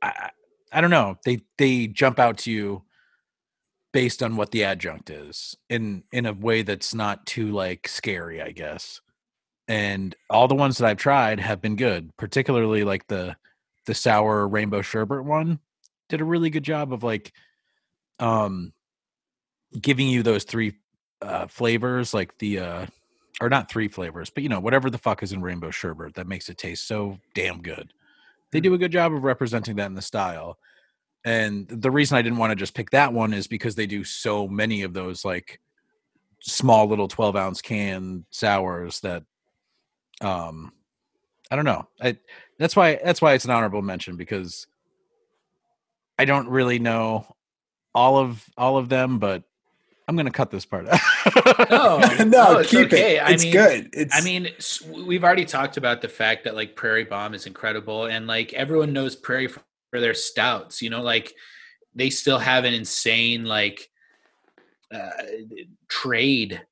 I, I don't know. They they jump out to you based on what the adjunct is in in a way that's not too like scary, I guess. And all the ones that I've tried have been good, particularly like the the sour rainbow sherbet one did a really good job of like um giving you those three uh flavors like the uh or not three flavors but you know whatever the fuck is in rainbow sherbet that makes it taste so damn good. They do a good job of representing that in the style and the reason i didn't want to just pick that one is because they do so many of those like small little 12 ounce can sours that um i don't know i that's why that's why it's an honorable mention because i don't really know all of all of them but i'm gonna cut this part out no, (laughs) no, it's keep okay. it I it's mean, good it's I mean, we've already talked about the fact that like Prairie Bomb is incredible, and like everyone knows Prairie for, for their stouts. You know, like they still have an insane like uh, trade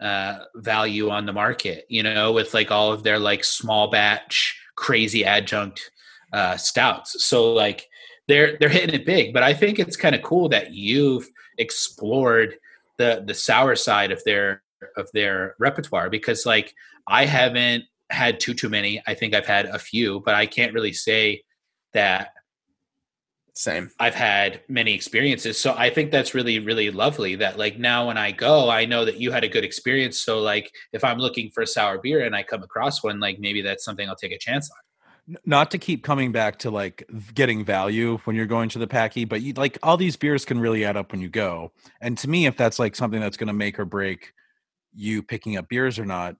uh, value on the market. You know, with like all of their like small batch crazy adjunct uh, stouts. So like they're they're hitting it big. But I think it's kind of cool that you've explored the the sour side of their of their repertoire because like I haven't had too too many. I think I've had a few, but I can't really say that same I've had many experiences. So I think that's really really lovely that like now when I go, I know that you had a good experience. So like if I'm looking for a sour beer and I come across one, like maybe that's something I'll take a chance on. Not to keep coming back to like getting value when you're going to the packy but you like all these beers can really add up when you go. And to me if that's like something that's going to make or break you picking up beers or not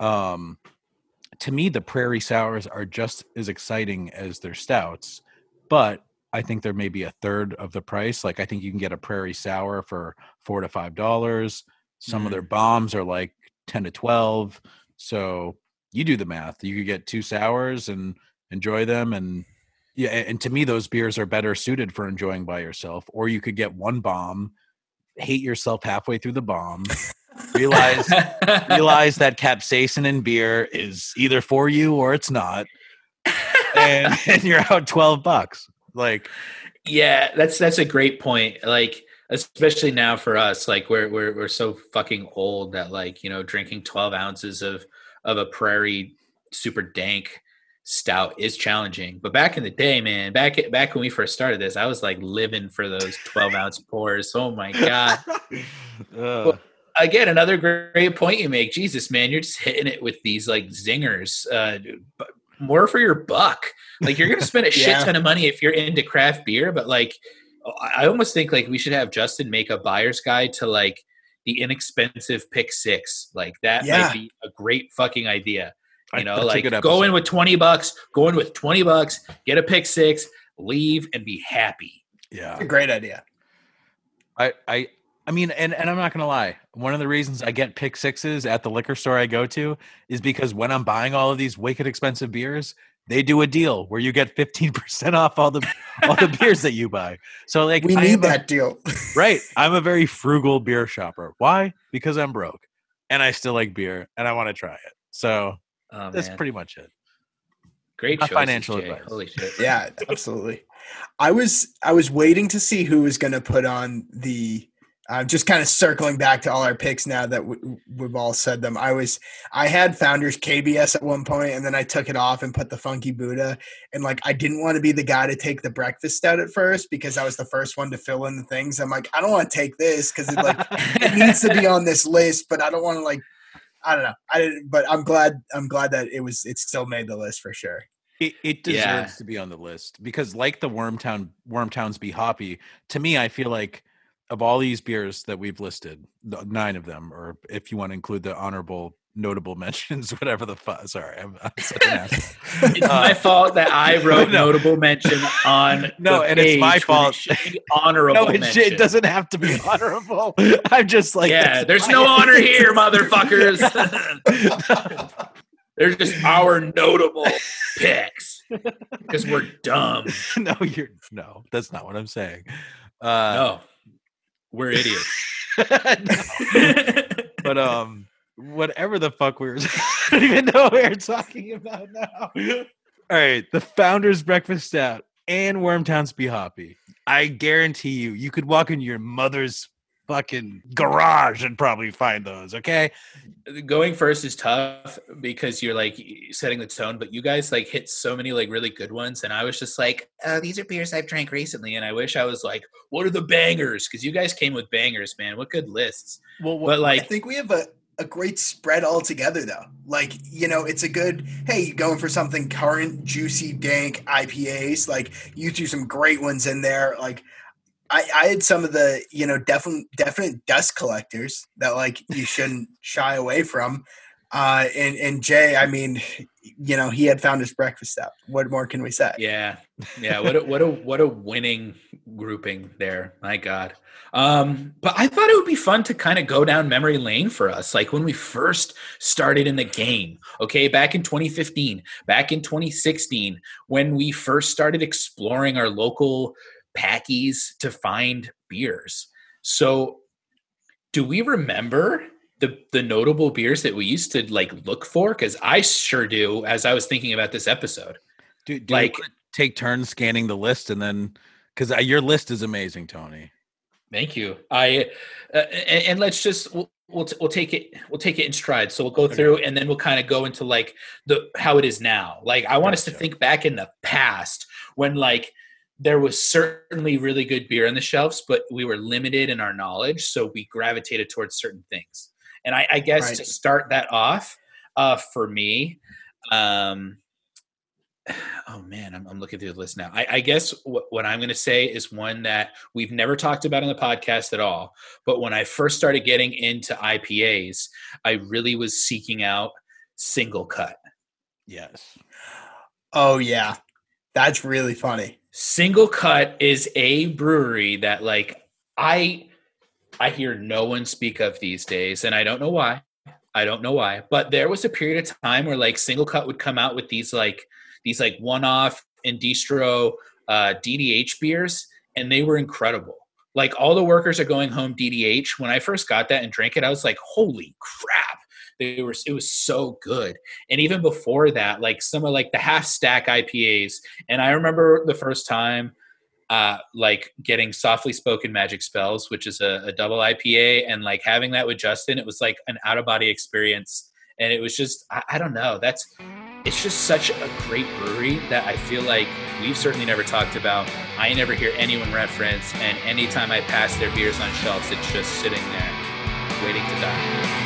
um to me the prairie sours are just as exciting as their stouts but i think they're maybe a third of the price. Like i think you can get a prairie sour for four to five dollars. Some of their bombs are like 10 to 12 so you do the math you could get two sours and enjoy them and yeah and to me those beers are better suited for enjoying by yourself or you could get one bomb hate yourself halfway through the bomb realize realize that capsaicin in beer is either for you or it's not and, (laughs) and you're out 12 bucks like Yeah, that's that's a great point. Like especially now for us, like we're we're we're so fucking old that like you know drinking twelve ounces of of a prairie super dank stout is challenging. But back in the day, man, back back when we first started this, I was like living for those twelve ounce (laughs) pours. Oh my god! (laughs) uh, Again, another great point you make. Jesus, man, you're just hitting it with these like zingers. Uh, but more for your buck. Like you're gonna spend a (laughs) shit ton of money if you're into craft beer, but like I almost think like we should have Justin make a buyer's guide to like the inexpensive pick six. Like that Yeah. might be a great fucking idea. You know, like go in with twenty bucks, go in with twenty bucks, get a pick six, leave and be happy. yeah a great idea I, I I mean, and, and I'm not gonna lie. One of the reasons I get pick sixes at the liquor store I go to is because when I'm buying all of these wicked expensive beers, they do a deal where you get 15% off all the all the beers that you buy. So like We I need am a- that deal. right. (laughs) I'm a very frugal beer shopper. Why? Because I'm broke and I still like beer and I want to try it. So Oh, that's man. pretty much it. great choices, financial Jay. advice. Holy shit. yeah, absolutely. I was I was waiting to see who was going to put on the. Uh, just kind of circling back to all our picks now that we, we've all said them. I was I had Founders KBS at one point, and then I took it off and put the Funky Buddha. And like I didn't want to be the guy to take the breakfast stout at first because I was the first one to fill in the things. I'm like I don't want to take this because it like it (laughs) needs to be on this list, but I don't want to like I don't know. I didn't, but I'm glad I'm glad that it was it still made the list for sure. It, it deserves Yeah. to be on the list because, like the Wormtown Wormtowns Be Hoppy, to me, I feel like of all these beers that we've listed, the nine of them, or if you want to include the honorable notable (laughs) mentions, whatever the fuck. Sorry, I'm, I'm such an asshole. (laughs) It's my fault that I (laughs) wrote No. notable mention on No, and it's my it fault. should honorable No, it, sh- it doesn't have to be honorable. I'm just like, yeah, there's no honor here, motherfuckers. there's just our notable picks because we're dumb. no, you're no. That's not what I'm saying. Uh, No, we're idiots. (laughs) but um, whatever the fuck we were, (laughs) I don't even know what we're talking about now. All right, the Founders Breakfast Stout and Wormtown's Be Hoppy. I guarantee you, you could walk into your mother's fucking garage and probably find those. Okay, Going first is tough because you're like setting the tone, but you guys like hit so many like really good ones, and I was just like, oh, these are beers I've drank recently, and I wish I was like, what are the bangers? Because you guys came with bangers, man. What good lists? well, But like, I think we have a, a great spread altogether, though. Like, you know, it's a good, hey, you going for something current, juicy, dank IPAs. Like, you threw some great ones in there. Like, I, I had some of the, you know, definite, definite dust collectors that, like, you shouldn't (laughs) shy away from. Uh, and, and Jay, I mean, you know, he had found his breakfast up. What more can we say? Yeah, yeah. What a, what a what a winning grouping there. My God. Um, but I thought it would be fun to kind of go down memory lane for us, like when we first started in the game. Okay, back in 2015, back in 2016, when we first started exploring our local packies to find beers. So, do we remember? The, the notable beers that we used to like look for because I sure do as I was thinking about this episode. do, do like- take turns scanning the list and then because your list is amazing, Tony. Thank you. I uh, and, and let's just we'll, we'll t- we'll take it we'll take it in stride. So we'll go through and then we'll kind of go into like the how it is now. Like I want us to think back in the past when like there was certainly really good beer on the shelves, but we were limited in our knowledge, so we gravitated towards certain things. And I, I guess Right. to start that off, uh, for me, um, oh man, I'm, I'm looking through the list now. I, I guess what, what I'm going to say is one that we've never talked about on the podcast at all. But when I first started getting into IPAs, I really was seeking out single cut. Yes. Oh, yeah. That's really funny. Single cut is a brewery that like I I hear no one speak of these days, and I don't know why. I don't know why, but there was a period of time where like single cut would come out with these like these like one off and distro uh, DDH beers, and they were incredible. Like all the workers are going home DDH. When I first got that and drank it, I was like, "Holy crap!" They were it was so good. And even before that, like some of like the half stack IPAs, and I remember the first time uh, like getting softly spoken magic spells, which is a, a double IPA, and like having that with Justin, it was like an out of body experience. And it was just, I, I don't know, that's, it's just such a great brewery that I feel like we've certainly never talked about. I never hear anyone reference, and anytime I pass their beers on shelves, it's just sitting there waiting to die.